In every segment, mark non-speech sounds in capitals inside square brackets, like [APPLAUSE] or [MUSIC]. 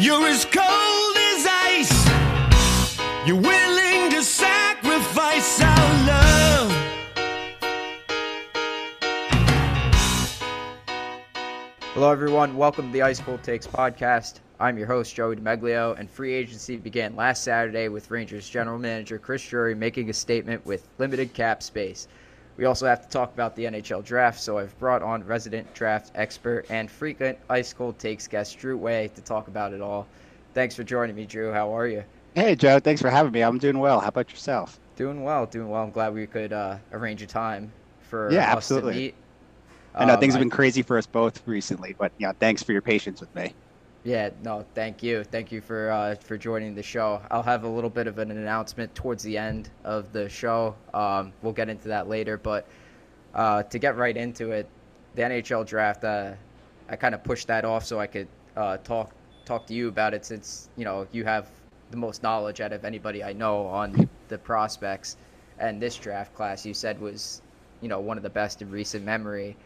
You're as cold as ice. You're willing to sacrifice our love. Hello, everyone. Welcome to the Ice Cold Takes podcast. I'm your host, Joey DeMeglio, and free agency began last Saturday with Rangers general manager Chris Drury making a statement with limited cap space. We also have to talk about the NHL draft, so I've brought on resident draft expert and frequent Ice Cold Takes guest Drew Way to talk about it all. Thanks for joining me, Drew. How are you? Hey, Joe. Thanks for having me. I'm doing well. How about yourself? Doing well, doing well. I'm glad we could uh, arrange a time for Yeah, us absolutely. to meet. I know Um, things have been crazy for us both recently, but yeah, thanks for your patience with me. Yeah, no, thank you, thank you for uh, for joining the show. I'll have a little bit of an announcement towards the end of the show. Um, we'll get into that later, but uh, to get right into it, the NHL draft, uh, I kind of pushed that off so I could uh, talk talk to you about it since you know you have the most knowledge out of anybody I know on the prospects, and this draft class you said was you know one of the best in recent memory.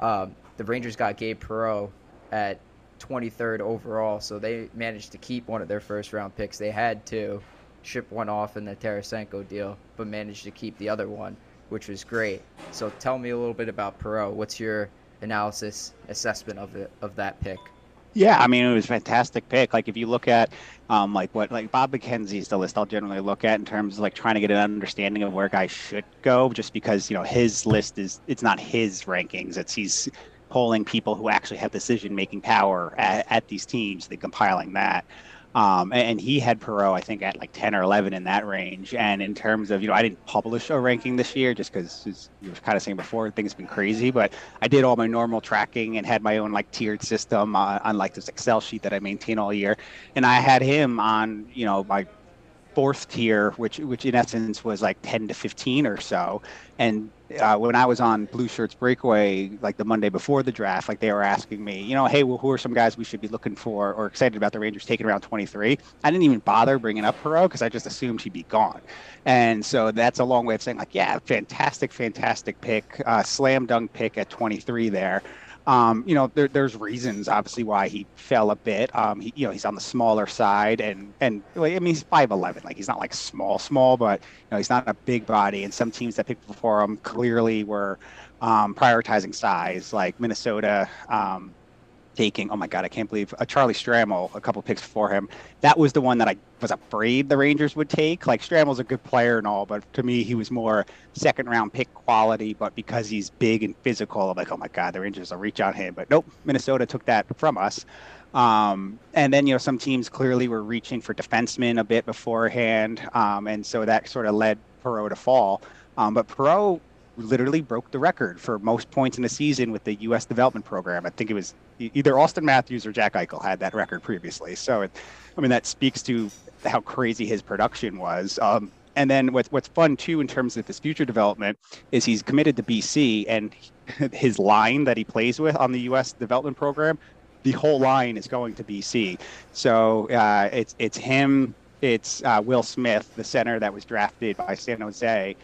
Um, the Rangers got Gabe Perreault at 23rd overall, so they managed to keep one of their first round picks. They had to ship one off in the Tarasenko deal, but managed to keep the other one, which was great. So tell me a little bit about Perreault. What's your analysis, assessment of it, of that pick? Yeah, I mean it was a fantastic pick. Like if you look at um, like what like Bob McKenzie's the list I'll generally look at in terms of like trying to get an understanding of where guys should go, just because you know his list is it's not his rankings. It's he's polling people who actually have decision making power at, at these teams. They compiling that. Um, and he had Perreault, I think, at like 10 or 11 in that range. And in terms of, you know, I didn't publish a ranking this year just because, you were kind of saying before, things have been crazy. But I did all my normal tracking and had my own like tiered system uh, on like this Excel sheet that I maintain all year. And I had him on, you know, my fourth tier, which which in essence was like 10 to 15 or so. And uh, when I was on Blue Shirts Breakaway, like the Monday before the draft, like they were asking me, you know, hey, well, who are some guys we should be looking for or excited about the Rangers taking around 23? I didn't even bother bringing up Perreault because I just assumed he'd be gone. And so that's a long way of saying, like, yeah, fantastic, fantastic pick, uh, slam dunk pick at 23 there. Um, you know, there, there's reasons obviously why he fell a bit. Um, he, you know, he's on the smaller side, and and I mean, he's five eleven. Like he's not like small, small, but you know, he's not a big body. And some teams that picked before him clearly were um, prioritizing size, like Minnesota. Um, taking oh my god i can't believe uh, charlie stramel a couple picks before him that was the one that i was afraid the rangers would take like stramel's a good player and all but to me he was more second round pick quality but because he's big and physical i'm like oh my god the rangers will reach on him but nope minnesota took that from us um, and then you know some teams clearly were reaching for defensemen a bit beforehand um, and so that sort of led perreault to fall um, but perreault literally broke the record for most points in a season with the U.S. development program. I think it was either Auston Matthews or Jack Eichel had that record previously. So, it, I mean, that speaks to how crazy his production was. Um, and then what's what's fun too in terms of his future development is he's committed to BC, and [LAUGHS] his line that he plays with on the U.S. development program, the whole line is going to BC. So uh, it's it's him. It's uh, Will Smith, the center that was drafted by San Jose,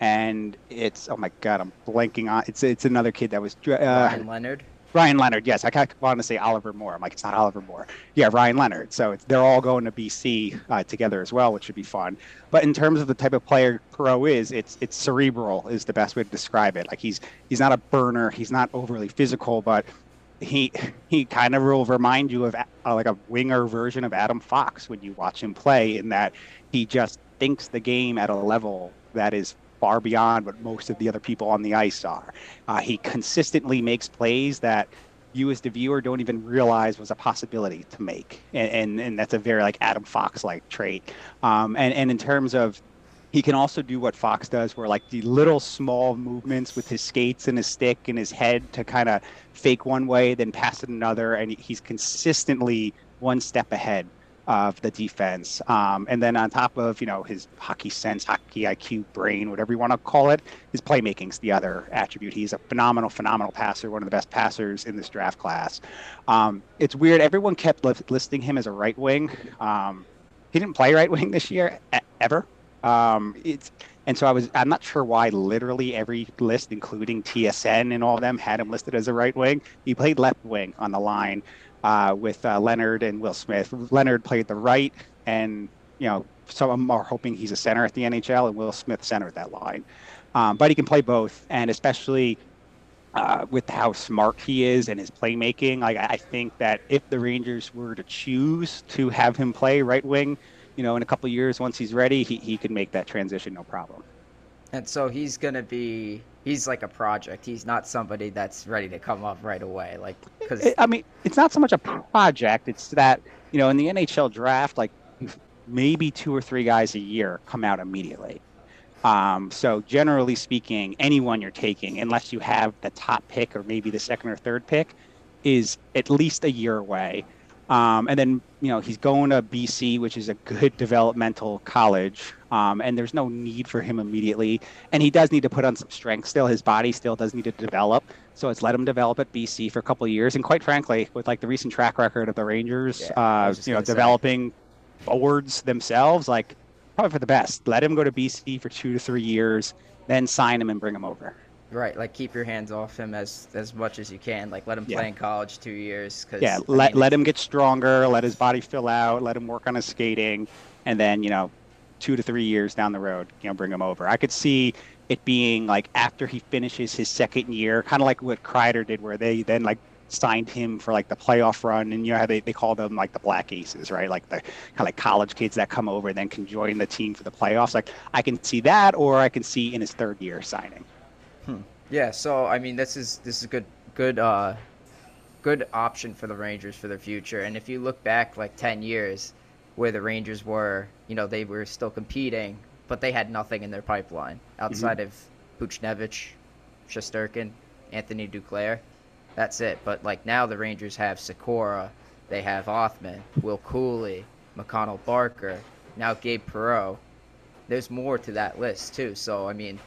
and it's oh my god, I'm blanking on it's it's another kid that was uh, Ryan Leonard. Ryan Leonard. Yes, I kind of want to say Oliver Moore. I'm like it's not Oliver Moore. Yeah, Ryan Leonard. So they're all going to BC uh, together as well, which should be fun. But in terms of the type of player Perreault is, it's it's cerebral is the best way to describe it. Like he's he's not a burner. He's not overly physical, but he he kind of will remind you of uh, like a winger version of Adam Fox when you watch him play. In that he just thinks the game at a level that is far beyond what most of the other people on the ice are. Uh, he consistently makes plays that you as the viewer don't even realize was a possibility to make, and and, and that's a very like Adam Fox like trait. Um, and and in terms of he can also do what Fox does, where like the little small movements with his skates and his stick and his head to kind of fake one way, then pass it another, and he's consistently one step ahead of the defense. Um, and then on top of you know his hockey sense, hockey IQ, brain, whatever you want to call it, his playmaking's the other attribute. He's a phenomenal, phenomenal passer, one of the best passers in this draft class. Um, it's weird. Everyone kept li- listing him as a right wing. Um, he didn't play right wing this year ever. Um, it's and so I was I'm not sure why literally every list, including TSN and all of them, had him listed as a right wing. He played left wing on the line uh, with uh, Leonard and Will Smith. Leonard played the right, and you know some are hoping he's a center at the NHL, and Will Smith centered that line. Um, but he can play both, and especially uh, with how smart he is and his playmaking, like I think that if the Rangers were to choose to have him play right wing, you know, in a couple years once he's ready, he he could make that transition no problem. And so he's gonna be he's like a project. He's not somebody that's ready to come up right away. Like because I mean, it's not so much a project. It's that you know in the NHL draft, like maybe two or three guys a year come out immediately. Um, so generally speaking, anyone you're taking, unless you have the top pick or maybe the second or third pick, is at least a year away. Um, and then you know he's going to BC, which is a good developmental college, um, and there's no need for him immediately. And he does need to put on some strength still. His body still does need to develop. So it's let him develop at BC for a couple of years. And quite frankly, with like the recent track record of the Rangers, Yeah, uh, you know, gonna say. developing forwards themselves, like probably for the best. Let him go to BC for two to three years, then sign him and bring him over. Right, like keep your hands off him as as much as you can. Like let him Yeah. play in college two years. Cause, Yeah, I let mean, let him get stronger, let his body fill out, let him work on his skating, and then you know, two to three years down the road, you know, bring him over. I could see it being like after he finishes his second year, kind of like what Kreider did, where they then like signed him for like the playoff run, and you know how they, they call them like the black aces, right? Like the kind of like college kids that come over and then can join the team for the playoffs. Like I can see that, or I can see in his third year signing. Yeah, so I mean, this is this is good good uh good option for the Rangers for their future. And if you look back like ten years, where the Rangers were, you know, they were still competing, but they had nothing in their pipeline outside of Buchnevich, Shesterkin, Anthony Duclair. That's it. But like now, the Rangers have Sikora, they have Othmann, Will Cuylle, McConnell Barker, now Gabe Perreault. There's more to that list too. So I mean,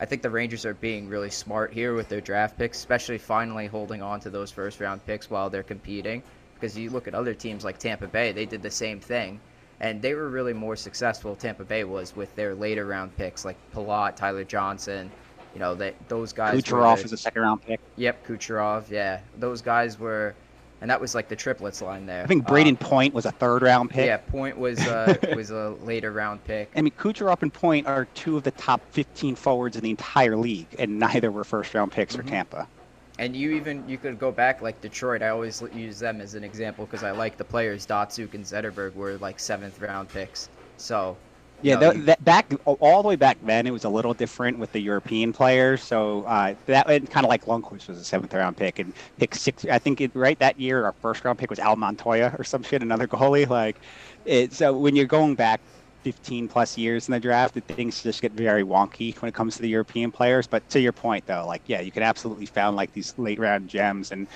I think the Rangers are being really smart here with their draft picks, especially finally holding on to those first round picks while they're competing. Because you look at other teams like Tampa Bay, they did the same thing. And they were really more successful, Tampa Bay was, with their later round picks like Palat, Tyler Johnson. You know, that those guys. Kucherov the- is a second round pick. Yep, Kucherov, yeah. Those guys were. And that was like the triplets line there. I think Brayden Um, Point was a third round pick. yeah, Point was uh, [LAUGHS] was a later round pick. I mean, Kucherov and Point are two of the top 15 forwards in the entire league, and neither were first round picks Mhm. for Tampa. And you even you could go back like Detroit. I always use them as an example because I like the players. Datsyuk and Zetterberg were like seventh round picks. So Yeah, No, tha- you- that back all the way back then, it was a little different with the European players. So uh, that kind of like Lundqvist was a seventh round pick and pick six. I think it, right that year, our first round pick was Al Montoya or some shit, another goalie. Like, it, so when you're going back 15 plus years in the draft, things just get very wonky when it comes to the European players. But to your point, though, like yeah, you can absolutely found like these late round gems and.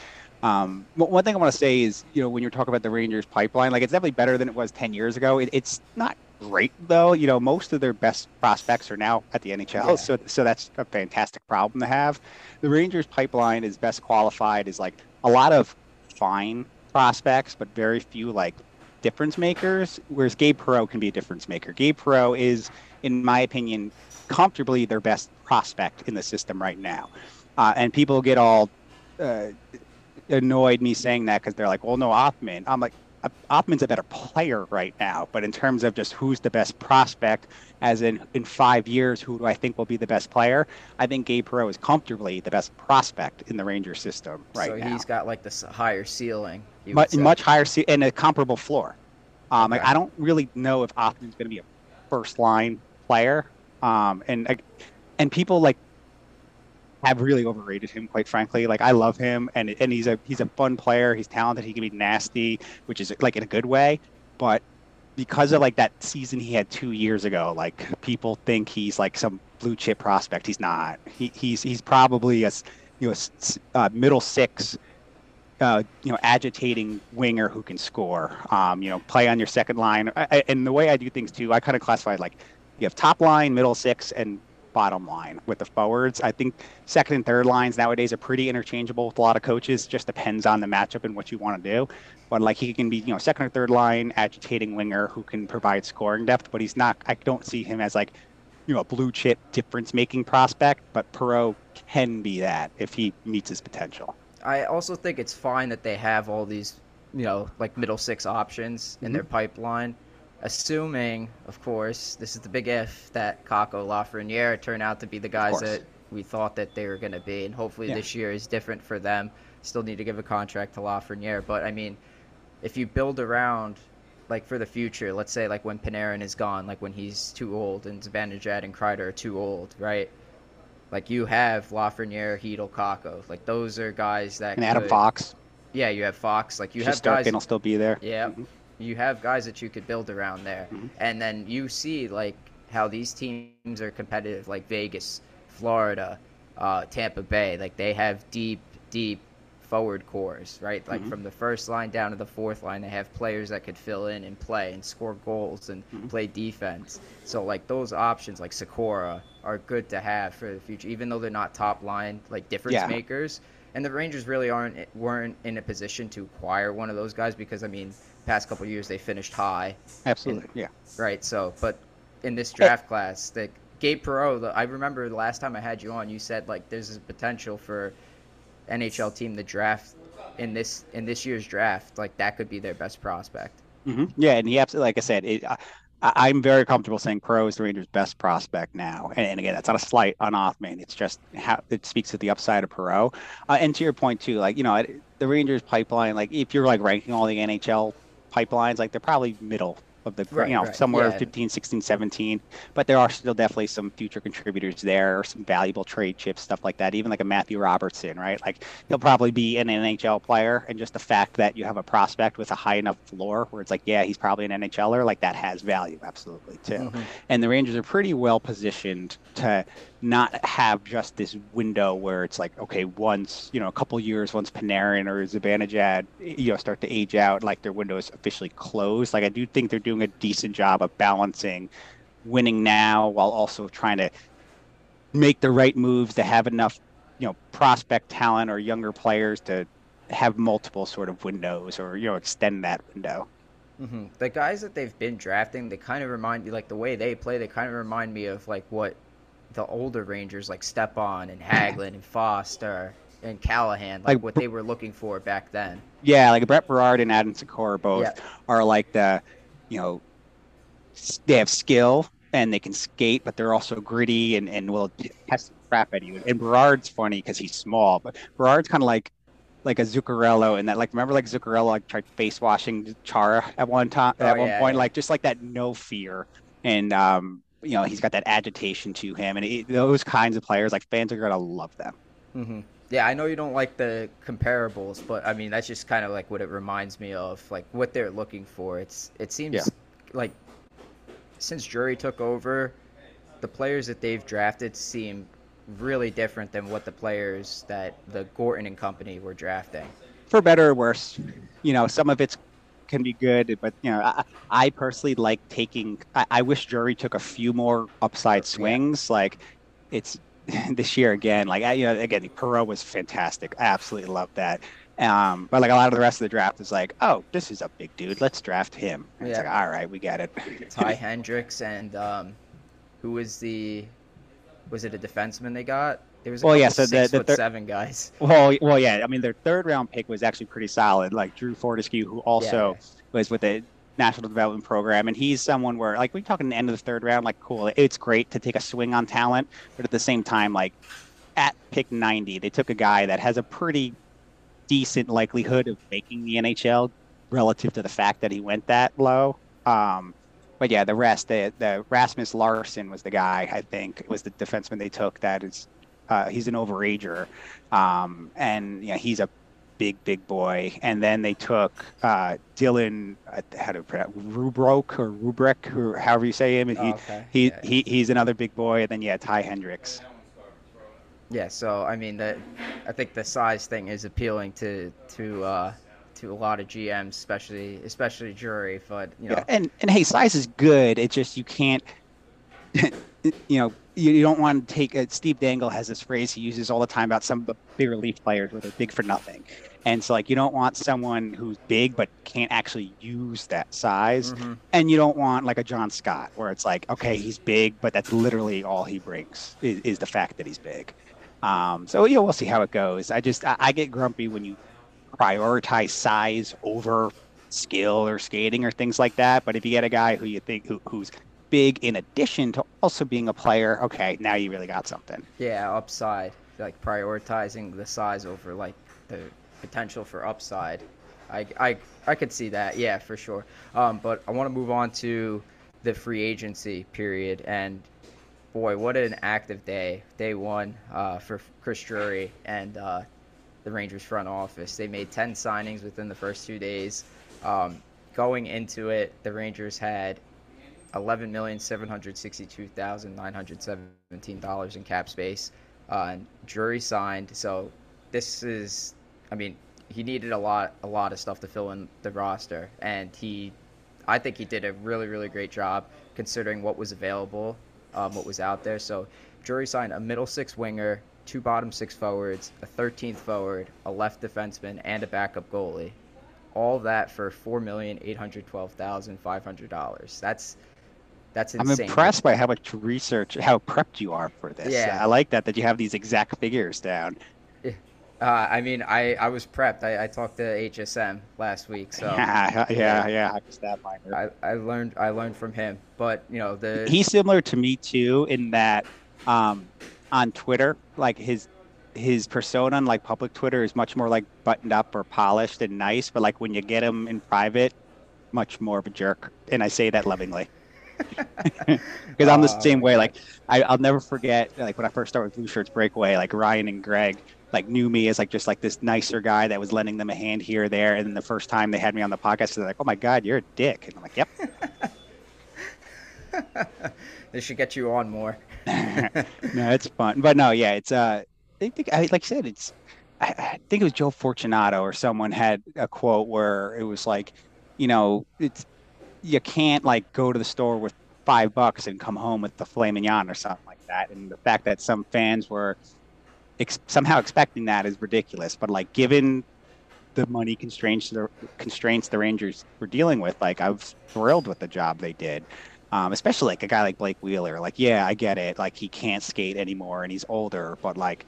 Um, one thing I want to say is, you know, when you're talking about the Rangers pipeline, like it's definitely better than it was 10 years ago. It, it's not great though. You know, most of their best prospects are now at the NHL, Yeah. so so that's a fantastic problem to have. The Rangers pipeline is best qualified as like a lot of fine prospects, but very few like difference makers. Whereas Gabe Perreault can be a difference maker. Gabe Perreault is, in my opinion, comfortably their best prospect in the system right now. Uh, and people get all uh, annoyed me saying that because they're like, "Well, no, Othmann." I'm like, "Uh, Othmann's a better player right now, but in terms of just who's the best prospect, as in in five years, who do I think will be the best player? I think Gabe Perreault is comfortably the best prospect in the Ranger system right so now. he's got like this higher ceiling. much, much higher ce- and a comparable floor. Um, like I don't really know if Othmann's going to be a first line player. Um, and and people like have really overrated him, quite frankly. Like I love him, and and he's a he's a fun player. He's talented. He can be nasty, which is like in a good way. But because of like that season he had two years ago, like people think he's like some blue chip prospect. He's not. He, he's he's probably a you know s- uh, middle six uh, you know, agitating winger who can score. Um, you know, play on your second line. I, I- and the way I do things too, I kind of classify like you have top line, middle six, and bottom line with the forwards. I think second and third lines nowadays are pretty interchangeable with a lot of coaches. Just depends on the matchup and what you want to do. But like he can be, you know, second or third line agitating winger who can provide scoring depth, but he's not. I don't see him as like, you know, a blue chip difference making prospect. But Perreault can be that if he meets his potential. I also think it's fine that they have all these, you know, like middle six options in Mm-hmm. their pipeline, assuming, of course, this is the big if that Kakko Lafreniere turn out to be the guys that we thought that they were going to be, and hopefully Yeah. this year is different for them. Still need to give a contract to Lafreniere, but I mean, if you build around. Like for the future, let's say like when Panarin is gone, like when he's too old and Zibanejad and Kreider are too old, right? Like you have Lafreniere, Chytil, Kakko. Like those are guys that And Adam could- Fox, yeah, you have Fox. Like you have Shesterkin guys. will still be there. Yeah, Mhm. You have guys that you could build around there, Mhm. and then you see like how these teams are competitive, like Vegas, Florida, uh, Tampa Bay. Like they have deep, deep forward cores, right? Like Mhm. from the first line down to the fourth line, they have players that could fill in and play and score goals and Mhm. play defense. So like those options, like Sikora, are good to have for the future, even though they're not top line like difference Yeah. makers. And the Rangers really aren't weren't in a position to acquire one of those guys because I mean, past couple years they finished high, Absolutely, yeah. right? So, but in this draft class, the Gabe Perreault, the, I remember the last time I had you on, you said like there's a potential for NHL team to draft in this in this year's draft, like that could be their best prospect. hmm Yeah, and he absolutely, like I said, it, I, I'm very comfortable saying Perreault is the Rangers' best prospect now. And, and again, that's not a slight on Othmann. It's just how it speaks to the upside of Perreault. Uh, and to your point too, like you know, the Rangers pipeline, like if you're like ranking all the NHL pipelines, like they're probably middle of the, Right, you know, right, somewhere yeah. 15, 16, 17. But there are still definitely some future contributors there, or some valuable trade chips, stuff like that. Even like a Matthew Robertson, right? Like he'll probably be an NHL player, and just the fact that you have a prospect with a high enough floor, where it's like, yeah, he's probably an NHLer, like that has value, absolutely too. Mhm. And the Rangers are pretty well positioned to not have just this window where it's like, okay, once you know, a couple years, once Panarin or Zibanejad, you know, start to age out, like their window is officially closed. Like I do think they're doing a decent job of balancing winning now while also trying to make the right moves to have enough, you know, prospect talent or younger players to have multiple sort of windows or you know extend that window. hmm The guys that they've been drafting, they kind of remind me, like the way they play, they kind of remind me of like what the older Rangers, like Stepan and Hagelin and Foster and Callahan, like, Like, what they were looking for back then. Yeah, like Brett Berard and Adam Sikora both Yeah. are like the, you know, they have skill and they can skate, but they're also gritty and, and will test the crap at you. And Berard's funny because he's small, but Berard's kind of like like a Zuccarello and that like remember like Zuccarello like tried face washing Chara at one time Oh, at one yeah, point yeah. like just like that no fear and um you know he's got that agitation to him and it, those kinds of players like fans are gonna love them. hmm Yeah, I know you don't like the comparables, but I mean that's just kind of like what it reminds me of, like what they're looking for. It's it seems Yeah. like since Drury took over, the players that they've drafted seem really different than what the players that the Gorton and company were drafting. for better or worse. You know, some of it's can be good, but you know, I, I personally like taking. I, I wish Drury took a few more upside swings. Like it's [LAUGHS] this year again. Like I, you know, again, Perreault was fantastic. I absolutely love that. Um, but like a lot of the rest of the draft is like, oh, this is a big dude. Let's draft him. And It's Yeah. like, all right, we got it. Ty [LAUGHS] Hendricks and um, who was the was it a defenseman they got? There was Well, yeah, so the- the thir- seven guys. [LAUGHS] Well, well, yeah. I mean, their third round pick was actually pretty solid. Like Drew Fortescue, who also was with the National Development Program, and he's someone where, like, we're talking the end of the third round. Like, cool, it's great to take a swing on talent, but at the same time, like, at pick 90, they took a guy that has a pretty decent likelihood of making the NHL relative to the fact that he went that low. Um, but yeah, the rest, the, the Rasmus Larson was the guy. I think was the defenseman they took. That is, uh, he's an overager, um, and yeah, he's a big, big boy. And then they took uh, Dylan, uh, how to pronounce Rubrook or Rubrick or however you say him. And he, Oh, okay. he, Yeah. he, he's another big boy. And then yeah, Ty Hendricks. Yeah, so I mean, the, I think the size thing is appealing to to uh, to a lot of GMs, especially especially Drury. But you know, Yeah, and and hey, size is good. It's just you can't [LAUGHS] you know, you, don't want to take. Uh, Steve Dangle has this phrase he uses all the time about some of the big relief players where they're big for nothing, and so like you don't want someone who's big but can't actually use that size, Mhm. and you don't want like a John Scott where it's like okay he's big but that's literally all he brings is, is the fact that he's big. Um, so yeah, we'll see how it goes. I just I, I get grumpy when you prioritize size over skill or skating or things like that. But if you get a guy who you think who, who's big in addition to also being a player, okay, now you really got something. Yeah, upside, like prioritizing the size over like the potential for upside. I, I, I could see that, yeah, for sure. Um, but I want to move on to the free agency period, and boy, what an active day, day one uh, for Chris Drury and uh, the Rangers front office. They made 10 signings within the first two days. Um, going into it, the Rangers had eleven million seven hundred sixty-two thousand nine hundred seventeen dollars in cap space. Uh, and Drury signed, so this is, I mean, he needed a lot, a lot of stuff to fill in the roster, and he, I think he did a really, really great job considering what was available, um, what was out there. So Drury signed a middle six winger, two bottom six forwards, a 13th forward, a left defenseman, and a backup goalie. All that for four million eight hundred twelve thousand five hundred dollars. That's that's I'm impressed by how much research, how prepped you are for this. Yeah. I like that that you have these exact figures down. Uh, I mean, I, I was prepped. I, I talked to HSM last week, so [LAUGHS] yeah, yeah, yeah. I'm a stat miner. I, I learned I learned from him. But you know the He's similar to me too in that um, on Twitter, like his his persona on like public Twitter is much more like buttoned up or polished and nice, but like when you get him in private, much more of a jerk. And I say that lovingly. [LAUGHS] Because I'm the same way. Like I, I'll never forget like when I first started with Blue Shirts Breakaway, like Ryan and Greg like knew me as like just like this nicer guy that was lending them a hand here or there. And then the first time they had me on the podcast, they're like, "Oh my god, you're a dick," and I'm like, "Yep." [LAUGHS] they should get you on more. [LAUGHS] no, it's fun, but no, yeah, it's uh, I think I like I said, it's I, I think it was Joe Fortunato or someone had a quote where it was like, you know, it's you can't like go to the store with five bucks and come home with the filet mignon or something like that, and the fact that some fans were ex- somehow expecting that is ridiculous. But like, given the money constraints the constraints the Rangers were dealing with, like I was thrilled with the job they did. Um, especially like a guy like Blake Wheeler. Like, yeah, I get it. Like he can't skate anymore and he's older, but like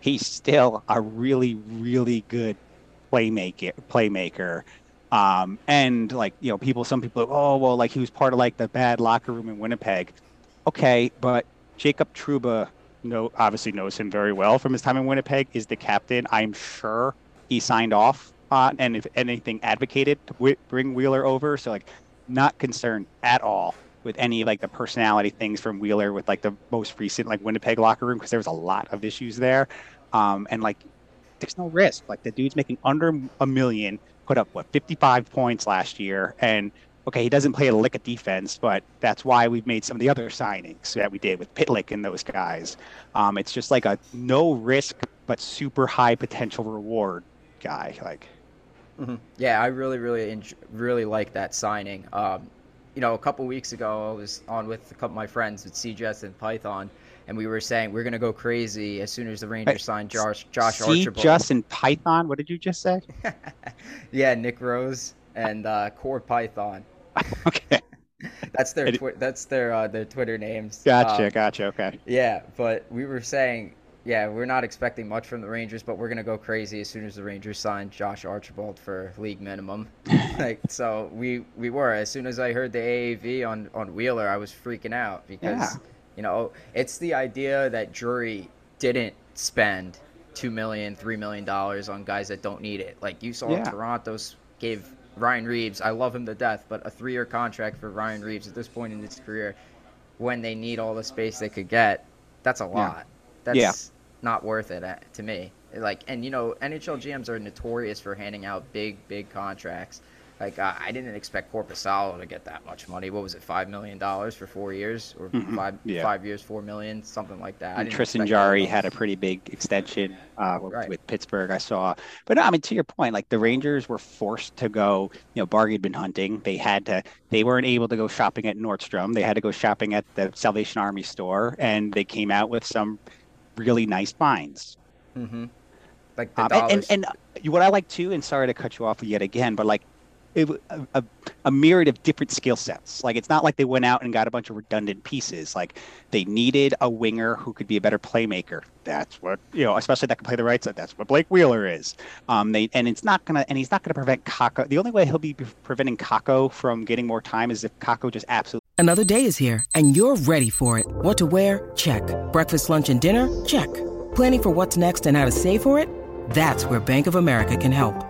he's still a really, really good playmaker. Playmaker. Um, and like you know, people. Some people. Oh well, like he was part of like the bad locker room in Winnipeg. Okay, but Jacob Trouba, know obviously knows him very well from his time in Winnipeg. Is the captain? I'm sure he signed off on and if anything advocated to wi- bring Wheeler over. So like, not concerned at all with any like the personality things from Wheeler with like the most recent like Winnipeg locker room because there was a lot of issues there. Um, and like, there's no risk. Like the dude's making under a million, put up what 55 points last year, and okay, he doesn't play a lick of defense, but that's why we've made some of the other signings that we did with Pitlick and those guys. Um, it's just like a no risk but super high potential reward guy. Like, Mhm. Yeah, I really, really, really like that signing. Um, you know, a couple weeks ago, I was on with a couple of my friends with CJS and Python, and we were saying we're gonna go crazy as soon as the Rangers sign Josh Josh see Archibald. Justin Python. What did you just say? [LAUGHS] yeah, Nick Rose and uh, Core Python. [LAUGHS] okay, [LAUGHS] That's their twi- that's their uh, their Twitter names. gotcha, Um, gotcha. Okay. Yeah, but we were saying, yeah, we're not expecting much from the Rangers, but we're gonna go crazy as soon as the Rangers sign Josh Archibald for league minimum. like, so we we were. As soon as I heard the AAV on on Wheeler, I was freaking out because Yeah. You know it's the idea that Drury didn't spend two million, three million dollars on guys that don't need it. Like you saw Yeah. Toronto's gave Ryan Reaves. I love him to death, but a three-year contract for Ryan Reaves at this point in his career, when they need all the space they could get, that's a lot. That's Yeah. not worth it uh, to me. Like, and you know, NHL GMs are notorious for handing out big, big contracts. Like I, I didn't expect Korpisalo to get that much money. What was it, five million dollars for four years, or Mhm, five yeah. five years, four million, something like that. And Tristan Jarry had a pretty big extension uh, with, Right. with Pittsburgh. I saw, but no, I mean to your point, like the Rangers were forced to go. You know, Bargy had been hunting. They had to. They weren't able to go shopping at Nordstrom. They had to go shopping at the Salvation Army store, and they came out with some really nice finds. Mm-hmm. Like the Um, and, and and what I like too, and sorry to cut you off yet again, but like it, a, a myriad of different skill sets. Like it's not like they went out and got a bunch of redundant pieces. Like they needed a winger who could be a better playmaker. That's what you know, especially that can play the right side. That's what Blake Wheeler is. Um, they and it's not gonna and he's not gonna prevent Kakko. The only way he'll be preventing Kakko from getting more time is if Kakko just absolutely. Another day is here, and you're ready for it. What to wear? Check. Breakfast, lunch, and dinner? Check. Planning for what's next and how to save for it? That's where Bank of America can help.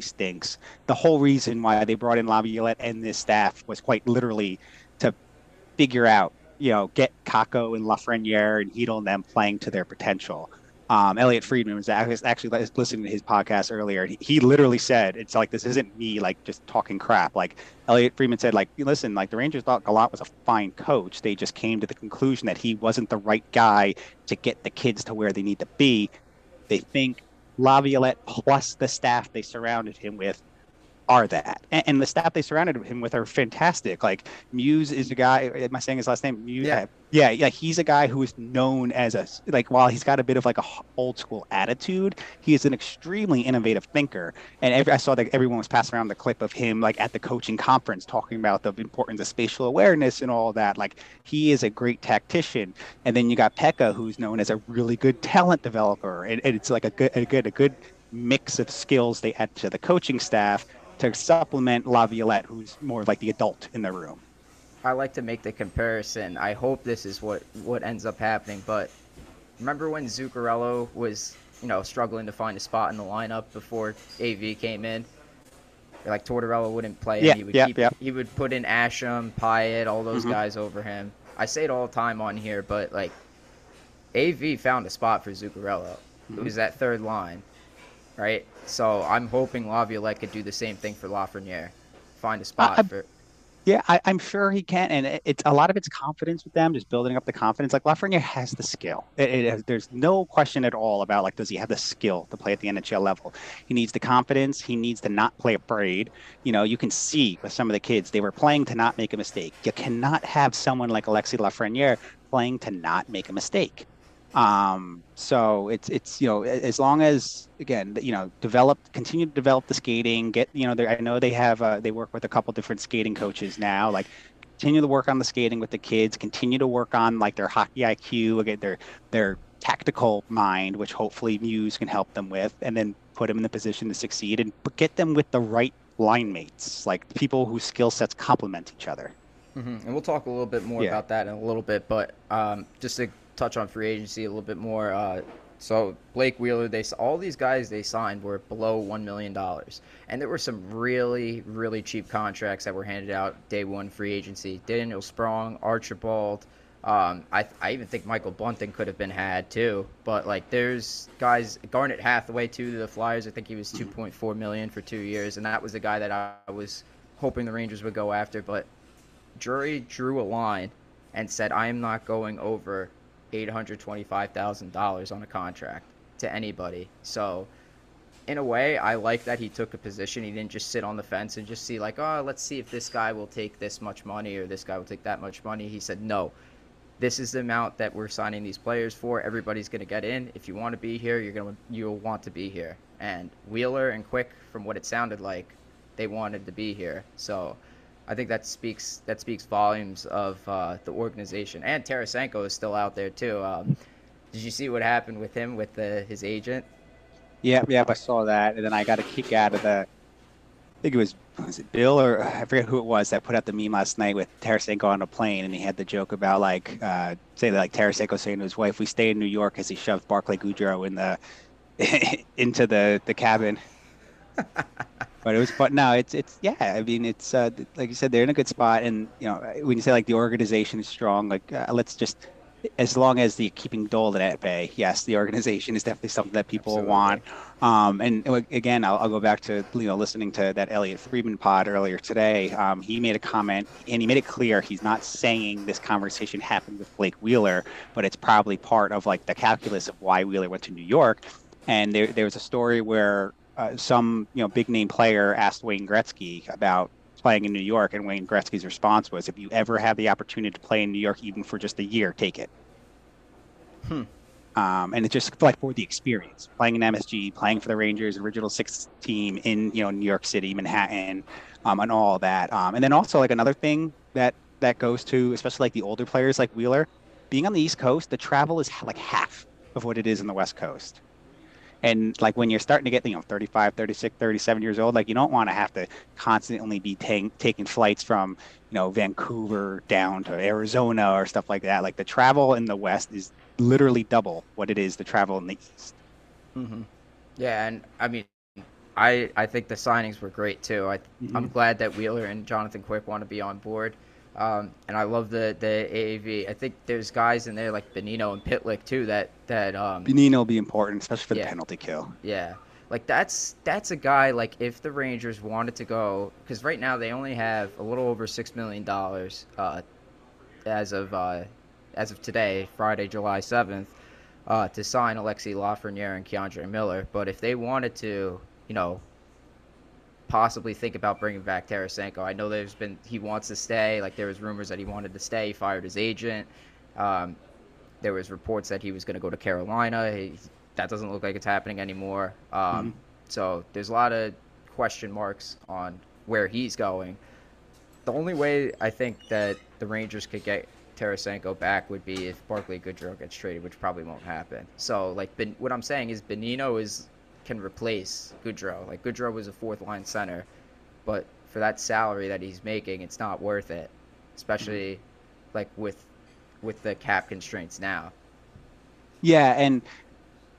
Stinks. The whole reason why they brought in Laviolette and this staff was quite literally to figure out, you know, get Kakko and Lafreniere and Chytil and them playing to their potential. Um, Elliotte Friedman was actually listening to his podcast earlier. He, he literally said, "It's like this isn't me like just talking crap." Like Elliotte Friedman said, "Like listen, like the Rangers thought Gallant was a fine coach. They just came to the conclusion that he wasn't the right guy to get the kids to where they need to be. They think Laviolette plus the staff they surrounded him with are that. And, and the staff they surrounded him with are fantastic. Like Muse is a guy. Am I saying his last name? Muse? Yeah. yeah, yeah. He's a guy who is known as a like. While he's got a bit of like a old school attitude, he is an extremely innovative thinker. And every, I saw that everyone was passing around the clip of him like at the coaching conference talking about the importance of spatial awareness and all that. Like he is a great tactician. And then you got Peca, who's known as a really good talent developer, and, and it's like a good, a good, a good mix of skills they add to the coaching staff to supplement Laviolette, who's more like the adult in the room. I like to make the comparison. I hope this is what what ends up happening. But remember when Zuccarello was, you know, struggling to find a spot in the lineup before AV came in? Like Tortorella wouldn't play him. Yeah, he would yeah, keep, yeah. he would put in Asham, Pyatt, all those Mhm. guys over him. I say it all the time on here, but like AV found a spot for Zuccarello. Mm-hmm. It was that third line, right? So I'm hoping Laviolette could do the same thing for Lafreniere. Find a uh, spot I- for Yeah, I, I'm sure he can, and it- it's a lot of it's confidence with them, just building up the confidence. Like Lafreniere has the skill. It, it has- there's no question at all about like does he have the skill to play at the NHL level. He needs the confidence. He needs to not play afraid. You know, you can see with some of the kids they were playing to not make a mistake. You cannot have someone like Alexi Lafreniere playing to not make a mistake. Um, so it's it's you know as long as again you know develop continue to develop the skating get you know I know they have uh, they work with a couple different skating coaches now like continue to work on the skating with the kids continue to work on like their hockey IQ again their their tactical mind which hopefully Muse can help them with and then put them in the position to succeed and get them with the right line mates like people whose skill sets complement each other hmm And we'll talk a little bit more Yeah. about that in a little bit, but um, just to touch on free agency a little bit more. Uh, so Blake Wheeler, they all these guys they signed were below one million dollars, and there were some really really cheap contracts that were handed out day one free agency. Daniel Sprong, Archibald. Um, I, I even think Michael Bunting could have been had too, but like there's guys Garnet Hathaway too to the Flyers. I think he was 2.4 million for two years, and that was the guy that I was hoping the Rangers would go after. But Drury drew a line and said, I am not going over $825,000 on a contract to anybody. So, in a way, I like that he took a position. He didn't just sit on the fence and just see, like, oh, let's see if this guy will take this much money or this guy will take that much money. He said, no, this is the amount that we're signing these players for. Everybody's going to get in. If you want to be here, you're going to you'll want to be here. And Wheeler and Quick, from what it sounded like, they wanted to be here. So I think that speaks that speaks volumes of uh, the organization. And Tarasenko is still out there too. Um, did you see what happened with him with the, his agent? Yeah, yeah, I saw that, and then I got a kick out of the. I think it was was it Bill or I forget who it was that put out the meme last night with Tarasenko on a plane, and he had the joke about like uh, say like Tarasenko saying to his wife, "We stay in New York," as he shoved Barclay Goodrow in the [LAUGHS] into the the cabin. [LAUGHS] but it was fun. No, it's it's yeah. I mean, it's uh, like you said, they're in a good spot, and you know when you say like the organization is strong, like uh, let's just as long as the keeping Dolan at bay, yes, the organization is definitely something that people Absolutely. want. Um, and again, I'll, I'll, go back to you know listening to that Elliotte Friedman pod earlier today. Um, he made a comment, and he made it clear he's not saying this conversation happened with Blake Wheeler, but it's probably part of like the calculus of why Wheeler went to New York. And there, there was a story where uh, some you know big name player asked Wayne Gretzky about playing in New York, and Wayne Gretzky's response was, "If you ever have the opportunity to play in New York, even for just a year, take it." Hmm. Um, and it's just like for the experience, playing in MSG, playing for the Rangers, original six team in you know New York City, Manhattan, um, and all that. Um, and then also like another thing that that goes to especially like the older players like Wheeler, being on the East Coast, the travel is like half of what it is in the West Coast and like when you're starting to get you know 35 36 37 years old like you don't want to have to constantly be t- taking flights from you know vancouver down to arizona or stuff like that like the travel in the west is literally double what it is to travel in the east mm-hmm. yeah and i mean i i think the signings were great too I, mm-hmm. i'm glad that wheeler and jonathan quick want to be on board um, and I love the the AAV. I think there's guys in there like Bonino and Pitlick too that that um, Bonino will be important, especially for yeah, the penalty kill. Yeah, like that's that's a guy like if the Rangers wanted to go because right now they only have a little over six million dollars uh, as of uh, as of today, Friday, July seventh, uh, to sign Alexi Lafreniere and K'Andre Miller. But if they wanted to, you know, possibly think about bringing back Tarasenko. I know there's been he wants to stay. Like there was rumors that he wanted to stay. He fired his agent. Um, there was reports that he was going to go to Carolina. He, that doesn't look like it's happening anymore. Um, mm-hmm. So there's a lot of question marks on where he's going. The only way I think that the Rangers could get Tarasenko back would be if Barclay Goodrow gets traded, which probably won't happen. So like, ben, what I'm saying is Bonino is can replace Goodrow. Like Goodrow was a fourth line center, but for that salary that he's making, it's not worth it, especially like with with the cap constraints now. Yeah, and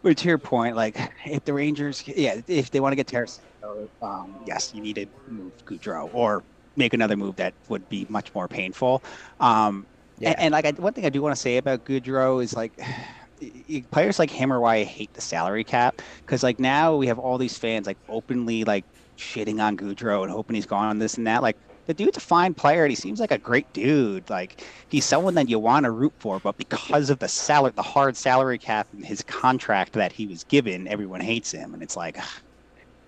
to your point, like if the Rangers, yeah, if they want to get Tarasenko, um, yes, you need to move Goodrow or make another move that would be much more painful. Um, yeah. and, and, like I, one thing I do want to say about Goodrow is like players like him are why I hate the salary cap because like now we have all these fans like openly like shitting on Goodrow and hoping he's gone on this and that. Like the dude's a fine player and he seems like a great dude. Like he's someone that you want to root for, but because of the salary, the hard salary cap and his contract that he was given, everyone hates him. And it's like,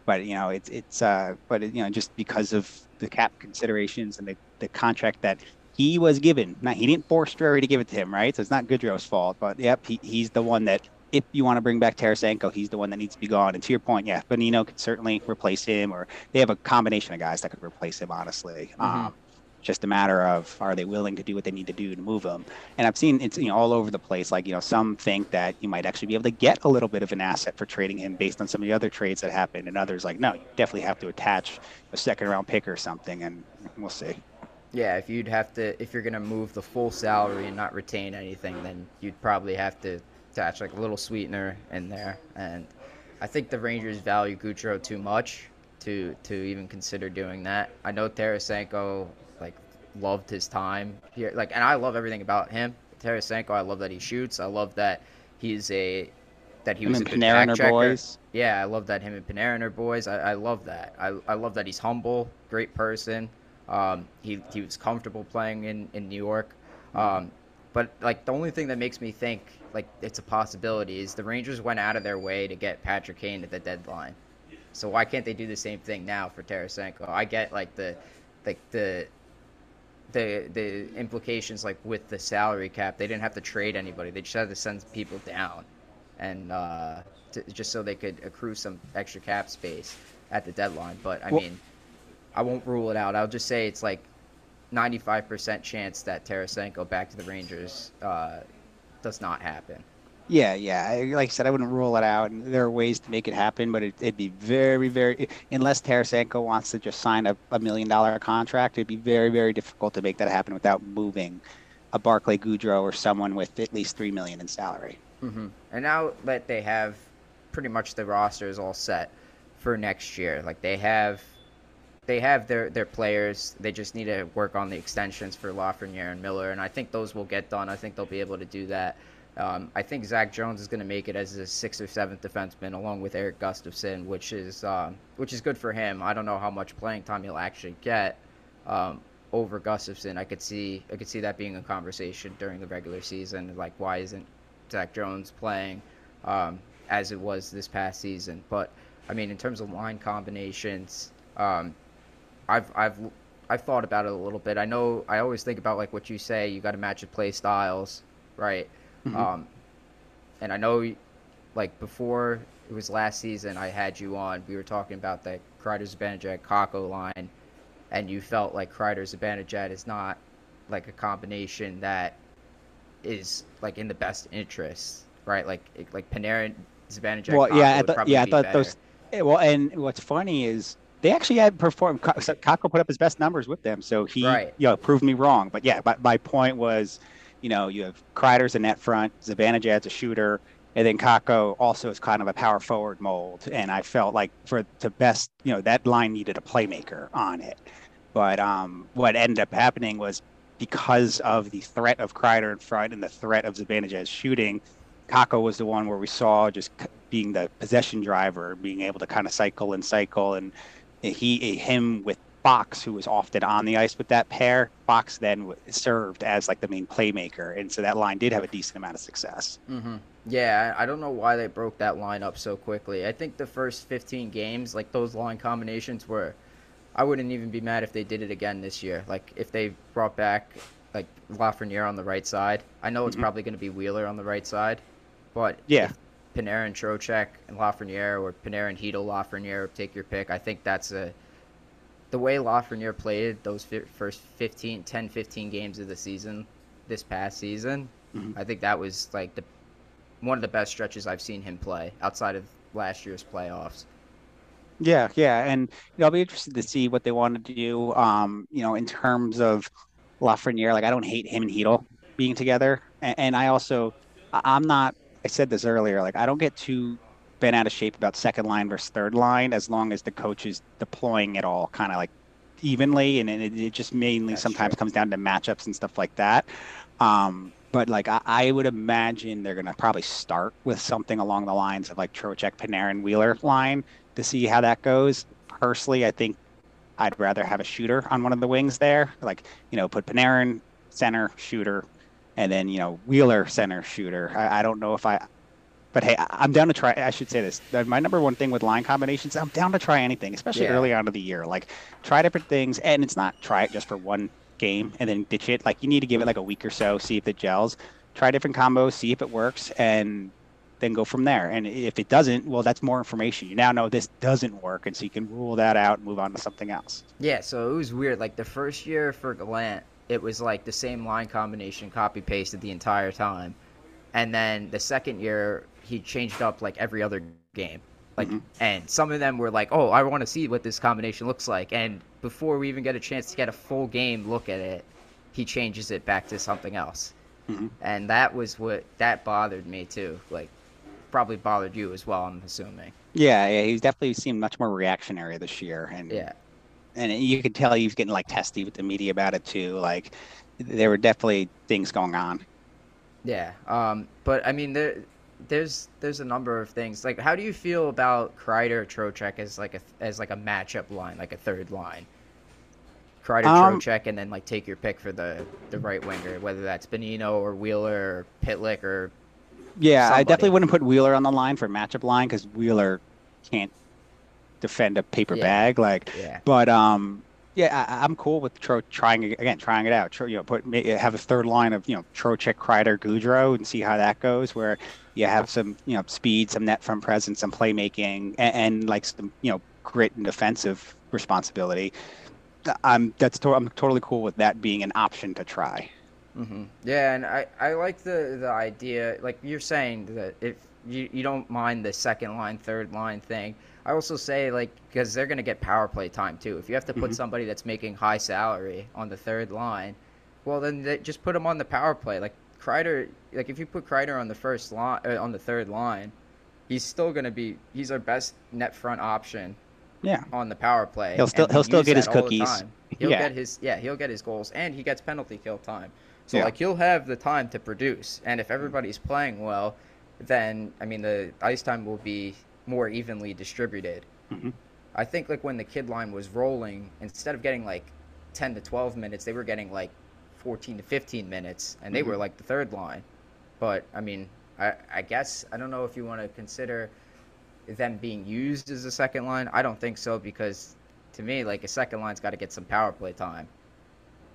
but you know, it's it's uh, but you know, just because of the cap considerations and the the contract that he was given. Now he didn't force Drury to give it to him, right? So it's not Goodrow's fault. But yep, he, he's the one that if you want to bring back Tarasenko, he's the one that needs to be gone. And to your point, yeah, Bonino could certainly replace him, or they have a combination of guys that could replace him. Honestly, mm-hmm. um, just a matter of are they willing to do what they need to do to move him. And I've seen it's you know all over the place. Like you know, some think that you might actually be able to get a little bit of an asset for trading him based on some of the other trades that happened, and others like no, you definitely have to attach a second round pick or something, and we'll see. Yeah, if you'd have to, if you're gonna move the full salary and not retain anything, then you'd probably have to attach like a little sweetener in there. And I think the Rangers value Goodrow too much to to even consider doing that. I know Tarasenko like loved his time here, like, and I love everything about him. Tarasenko, I love that he shoots. I love that he's a that he was a good Panarin checker. Boys. Yeah, I love that him and Panarin are boys. I, I love that. I, I love that he's humble, great person. Um, he he was comfortable playing in in New York. Um, but like the only thing that makes me think like it's a possibility is the Rangers went out of their way to get Patrick Kane at the deadline. So why can't they do the same thing now for Tarasenko? I get like the like the the the implications like with the salary cap, they didn't have to trade anybody. They just had to send people down, and uh, to, just so they could accrue some extra cap space at the deadline. But I Well- mean, I won't rule it out. I'll just say it's like 95% chance that Tarasenko back to the Rangers uh, does not happen. Yeah, yeah. I, like I said, I wouldn't rule it out. And there are ways to make it happen, but it, it'd be very, very unless Tarasenko wants to just sign a, a million dollar contract, it'd be very, very difficult to make that happen without moving a Barclay Goodrow or someone with at least three million in salary. hmm And now that they have pretty much the rosters all set for next year, like they have, they have their their players. They just need to work on the extensions for Lafreniere and Miller, and I think those will get done. I think they'll be able to do that. Um, I think Zac Jones is going to make it as a sixth or seventh defenseman, along with Erik Gustafsson, which is um, which is good for him. I don't know how much playing time he'll actually get um, over Gustafsson. I could see I could see that being a conversation during the regular season. Like, why isn't Zac Jones playing um, as it was this past season? But I mean, in terms of line combinations, um, I've I've I've thought about it a little bit. I know I always think about like what you say. You got to match your play styles, right? Um, and I know, like before it was last season, I had you on. We were talking about the Kreider Zibanejad Kakko line, and you felt like Kreider Zibanejad is not like a combination that is like in the best interest, right? Like like Panarin Zibanejad. well, yeah, I probably yeah, I thought better. those. eh, Well, and what's funny is they actually had performed. Kakko put up his best numbers with them, so he, Right. you know, proved me wrong. But yeah, my, my point was, you know, you have Kreider's a net front, Zibanejad's a shooter, and then Kakko also is kind of a power forward mold. And I felt like for the best, you know, that line needed a playmaker on it. But um, what ended up happening was because of the threat of Kreider in front and the threat of Zibanejad shooting, Kakko was the one where we saw just being the possession driver, being able to kind of cycle and cycle, and he him with Fox, who was often on the ice with that pair. Fox then w- served as like the main playmaker, and so that line did have a decent amount of success. hmm Yeah, I don't know why they broke that line up so quickly. I think the first 15 games, like those line combinations were, I wouldn't even be mad if they did it again this year. Like if they brought back like Lafreniere on the right side. I know it's Mhm. probably going to be Wheeler on the right side, but Yeah. if Panarin, Trocheck, and Lafreniere, or Panarin, Chytil, Lafreniere, take your pick. I think that's a the way Lafreniere played those fi- first 15, 10, 15 games of the season this past season. Mhm. I think that was like the one of the best stretches I've seen him play outside of last year's playoffs. Yeah, yeah, and you know, I'll be interested to see what they want to do. Um, you know, in terms of Lafreniere, like I don't hate him and Chytil being together, and, and I also, I'm not. I said this earlier, like I don't get too bent out of shape about second line versus third line as long as the coach is deploying it all kind of like evenly, and it, it just mainly That's sometimes true. comes down to matchups and stuff like that. Um, but like I, I would imagine they're gonna probably start with something along the lines of like Trocheck, Panarin, Wheeler line to see how that goes. Personally, I think I'd rather have a shooter on one of the wings there. Like, you know, put Panarin center shooter and then, you know, Wheeler center shooter. I, I don't know if I but hey, I- I'm down to try I should say this. My number one thing with line combinations, I'm down to try anything, especially Yeah. early on of the year. Like try different things and it's not try it just for one game and then ditch it. Like you need to give it like a week or so, see if it gels. Try different combos, see if it works and then go from there. And if it doesn't, well, that's more information. You now know this doesn't work, and so you can rule that out and move on to something else. Yeah, so it was weird. Like the first year for Gallant, it was like the same line combination, copy pasted the entire time, and then the second year he changed up like every other game. Like, Mhm. and some of them were like, "Oh, I want to see what this combination looks like," and before we even get a chance to get a full game look at it, he changes it back to something else, Mhm. and that was what that bothered me too. Like, probably bothered you as well. I'm assuming. Yeah, yeah, he's definitely seemed much more reactionary this year, and Yeah. And you could tell he was getting like testy with the media about it too. Like there were definitely things going on. Yeah, um, but I mean, there, there's there's a number of things. Like, how do you feel about Kreider Trocheck as like a as like a matchup line, like a third line? Kreider Um, Trocheck, and then like take your pick for the the right winger, whether that's Bonino or Wheeler or Pitlick or Yeah, I definitely wouldn't put Wheeler on the line for matchup line because Wheeler can't defend a paper Yeah. bag. Like, yeah, but um, Yeah, I, am cool with Tro trying again, trying it out. Tro, you know, put have a third line of you know Trocheck, Kreider, Goodrow, and see how that goes. Where you have some you know speed, some net front presence, some playmaking, and, and like some you know grit and defensive responsibility. I'm that's to, I'm totally cool with that being an option to try. Mm-hmm. Yeah, and I, I like the the idea. Like you're saying that if you, you don't mind the second line, third line thing. I also say like because they're gonna get power play time too. If you have to put mm-hmm. somebody that's making high salary on the third line, well then they, just put them on the power play. Like Kreider, like if you put Kreider on the first line uh, on the third line, he's still gonna be he's our best net front option. Yeah. On the power play, he'll still he'll still get his cookies. He'll yeah. get his yeah he'll get his goals and he gets penalty kill time. So yeah. like he'll have the time to produce, and if everybody's playing well, then I mean the ice time will be more evenly distributed. Mm-hmm. I think like when the kid line was rolling, instead of getting like 10 to 12 minutes, they were getting like 14 to 15 minutes, and they mm-hmm. were like the third line. But I mean, I, I guess I don't know if you want to consider them being used as a second line. I don't think so because to me, like a second line's got to get some power play time,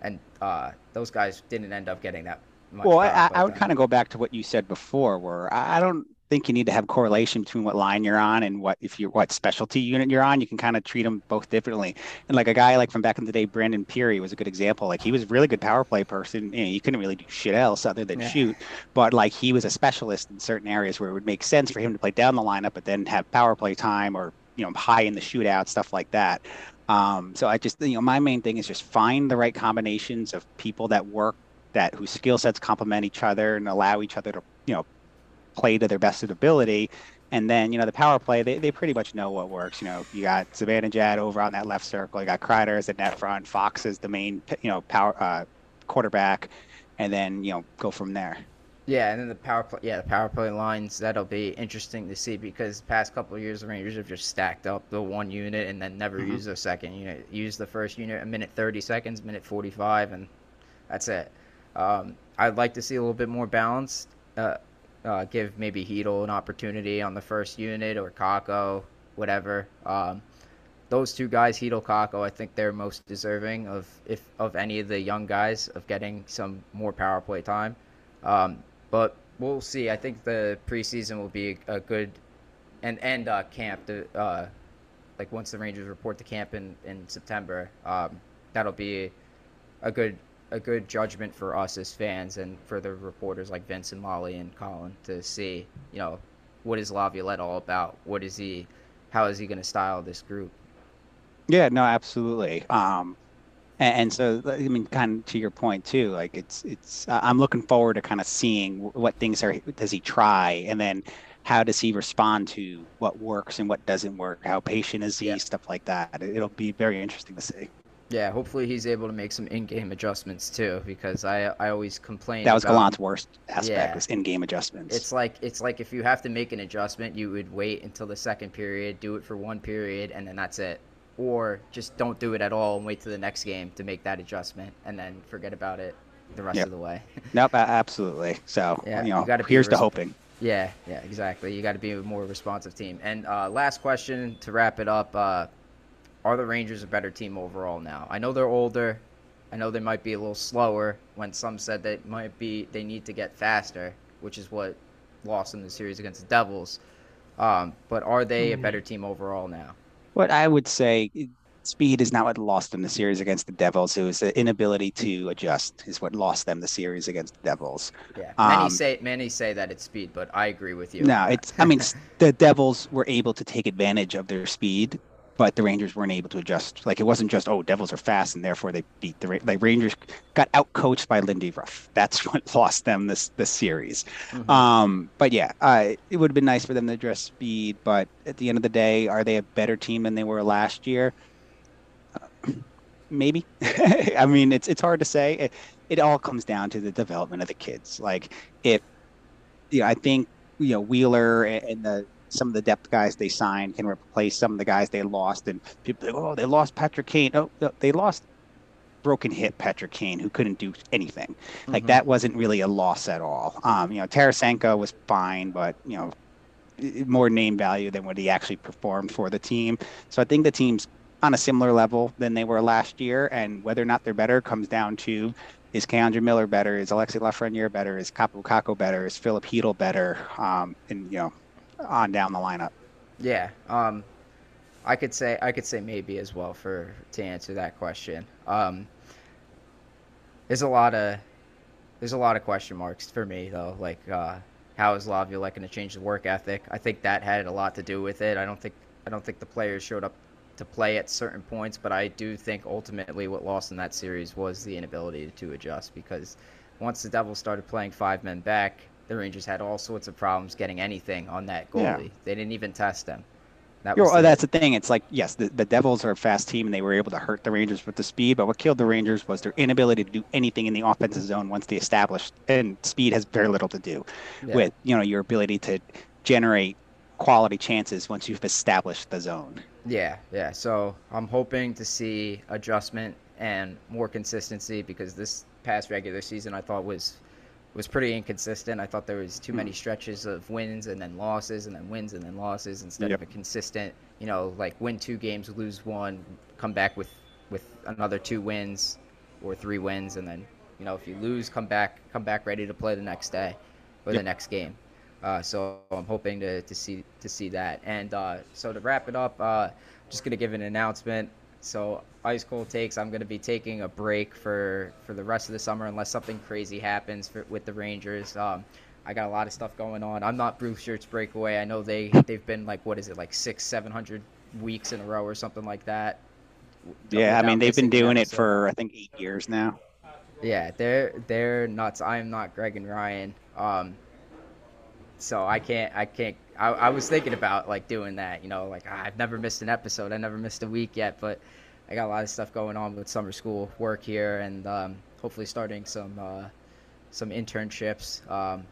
and uh, those guys didn't end up getting that. Well, I, I would kind of go back to what you said before, where I don't think you need to have correlation between what line you're on and what if you're what specialty unit you're on. You can kind of treat them both differently. And like a guy like from back in the day, Brandon Pirri was a good example. Like he was a really good power play person. You know, you couldn't really do shit else other than yeah. shoot. But like he was a specialist in certain areas where it would make sense for him to play down the lineup, but then have power play time or you know high in the shootout stuff like that. Um, so I just you know my main thing is just find the right combinations of people that work that whose skill sets complement each other and allow each other to you know play to their best ability. And then, you know, the power play, they, they pretty much know what works. You know, you got Zibanejad over on that left circle. You got Kreider as the net front. Fox is the main, you know, power uh, quarterback. And then, you know, go from there. Yeah, and then the power play, yeah, the power play lines that'll be interesting to see because past couple of years the Rangers have just stacked up the one unit and then never mm-hmm. used the second unit. Use the first unit a minute thirty seconds, minute forty five, and that's it. Um, I'd like to see a little bit more balance. Uh, uh, give maybe Chytil an opportunity on the first unit or Kakko, whatever. Um, those two guys, Chytil, Kakko, I think they're most deserving of if of any of the young guys of getting some more power play time. Um, but we'll see. I think the preseason will be a good and and uh, camp. To, uh, like once the Rangers report to camp in in September, um, that'll be a good a good judgment for us as fans and for the reporters like Vince and Molly and Colin to see, you know, what is Laviolette all about? What is he? How is he going to style this group? Yeah, no, absolutely. Um, and, and, so, I mean, kind of to your point too, like it's it's. Uh, I'm looking forward to kind of seeing what things are. Does he try, and then how does he respond to what works and what doesn't work? How patient is he? Yeah. Stuff like that. It'll be very interesting to see. Yeah, hopefully he's able to make some in-game adjustments too, because I I always complain. That was about, Gallant's worst aspect yeah, was in-game adjustments. It's like it's like if you have to make an adjustment, you would wait until the second period, do it for one period, and then that's it. Or just don't do it at all and wait to the next game to make that adjustment, and then forget about it the rest yep. of the way. [LAUGHS] nope, absolutely. So yeah, you know, you here's to hoping. Yeah, yeah, exactly. You got to be a more responsive team. And uh, last question to wrap it up. Uh, are the Rangers a better team overall now? I know they're older. I know they might be a little slower when some said that might be they need to get faster, which is what lost in the series against the Devils. Um, but are they a hmm. better team overall now? What I would say, speed is not what lost them the series against the Devils. It was the inability to adjust is what lost them the series against the Devils. Yeah, many um, say many say that it's speed, but I agree with you. No, it's. I mean, the Devils were able to take advantage of their speed but the Rangers weren't able to adjust. Like it wasn't just oh Devils are fast and therefore they beat the like Rangers got outcoached by Lindy Ruff. That's [LAUGHS] what lost them this this series. Mm-hmm. Um, but yeah, uh, it would have been nice for them to address speed. But at the end of the day, are they a better team than they were last year? Uh, [CLEARS THROAT] maybe. [LAUGHS] I mean, it's it's hard to say. It, it all comes down to the development of the kids. Like if yeah, I think you know Wheeler and the some of the depth guys they signed can replace some of the guys they lost. And people oh, they lost Patrick Kane. Oh, no, they lost broken hip Patrick Kane, who couldn't do anything. Mm-hmm. Like that wasn't really a loss at all. Um, you know, Tarasenko was fine, but you know, more name value than what he actually performed for the team. So I think the team's on a similar level than they were last year, and whether or not they're better comes down to is K'Andre Miller better? Is Alexi Lafreniere better? Is Kakko better? Is Filip Chytil better? Um, and you know, on down the lineup. Yeah, um, I could say I could say maybe as well for to answer that question. Um, there's a lot of there's a lot of question marks for me though. Like, uh, how is Laviolette going to change the work ethic? I think that had a lot to do with it. I don't think I don't think the players showed up to play at certain points, but I do think ultimately what lost in that series was the inability to adjust because once the Devils started playing five men back, the Rangers had all sorts of problems getting anything on that goalie. Yeah. They didn't even test them. That was oh, the, that's the thing. It's like yes, the, the Devils are a fast team and they were able to hurt the Rangers with the speed, but what killed the Rangers was their inability to do anything in the offensive zone once they established. And speed has very little to do yeah. with you know your ability to generate quality chances once you've established the zone. Yeah, yeah. So I'm hoping to see adjustment and more consistency because this past regular season I thought was was pretty inconsistent. I thought there was too many hmm. stretches of wins and then losses and then wins and then losses instead yep. of a consistent, you know, like win two games, lose one, come back with with another two wins or three wins and then, you know, if you lose, come back come back ready to play the next day or yep. the next game. Uh, so I'm hoping to, to see to see that. And uh, so to wrap it up, uh, just gonna give an announcement. So ice cold takes. I'm gonna be taking a break for for the rest of the summer unless something crazy happens for, with the Rangers. Um, I got a lot of stuff going on. I'm not Blueshirts breakaway. I know they they've been like what is it like six seven hundred weeks in a row or something like that. Yeah, I mean they've been doing it for I think eight years now. Yeah, they're they're nuts. I am not Greg and Ryan. Um, so I can't I can't I, I was thinking about like doing that you know like ah, I've never missed an episode I never missed a week yet but I got a lot of stuff going on with summer school work here and um, hopefully starting some uh, some internships um,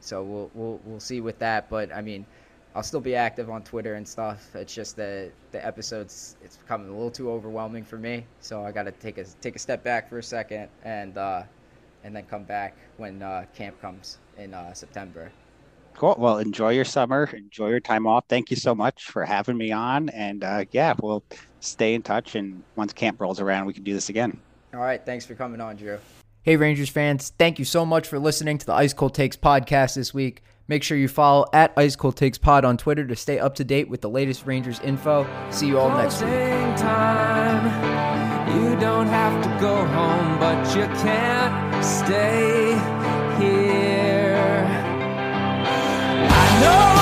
so we'll, we'll we'll see with that but I mean I'll still be active on Twitter and stuff it's just that the episodes it's becoming a little too overwhelming for me so I got to take a take a step back for a second and uh, and then come back when uh, camp comes in uh, September. Cool. Well, enjoy your summer. Enjoy your time off. Thank you so much for having me on. And uh, yeah, we'll stay in touch. And once camp rolls around, we can do this again. All right. Thanks for coming on, Drew. Hey, Rangers fans. Thank you so much for listening to the Ice Cold Takes podcast this week. Make sure you follow at Ice Cold Takes Pod on Twitter to stay up to date with the latest Rangers info. See you all next week. Time. You don't have to go home, but you can't stay here know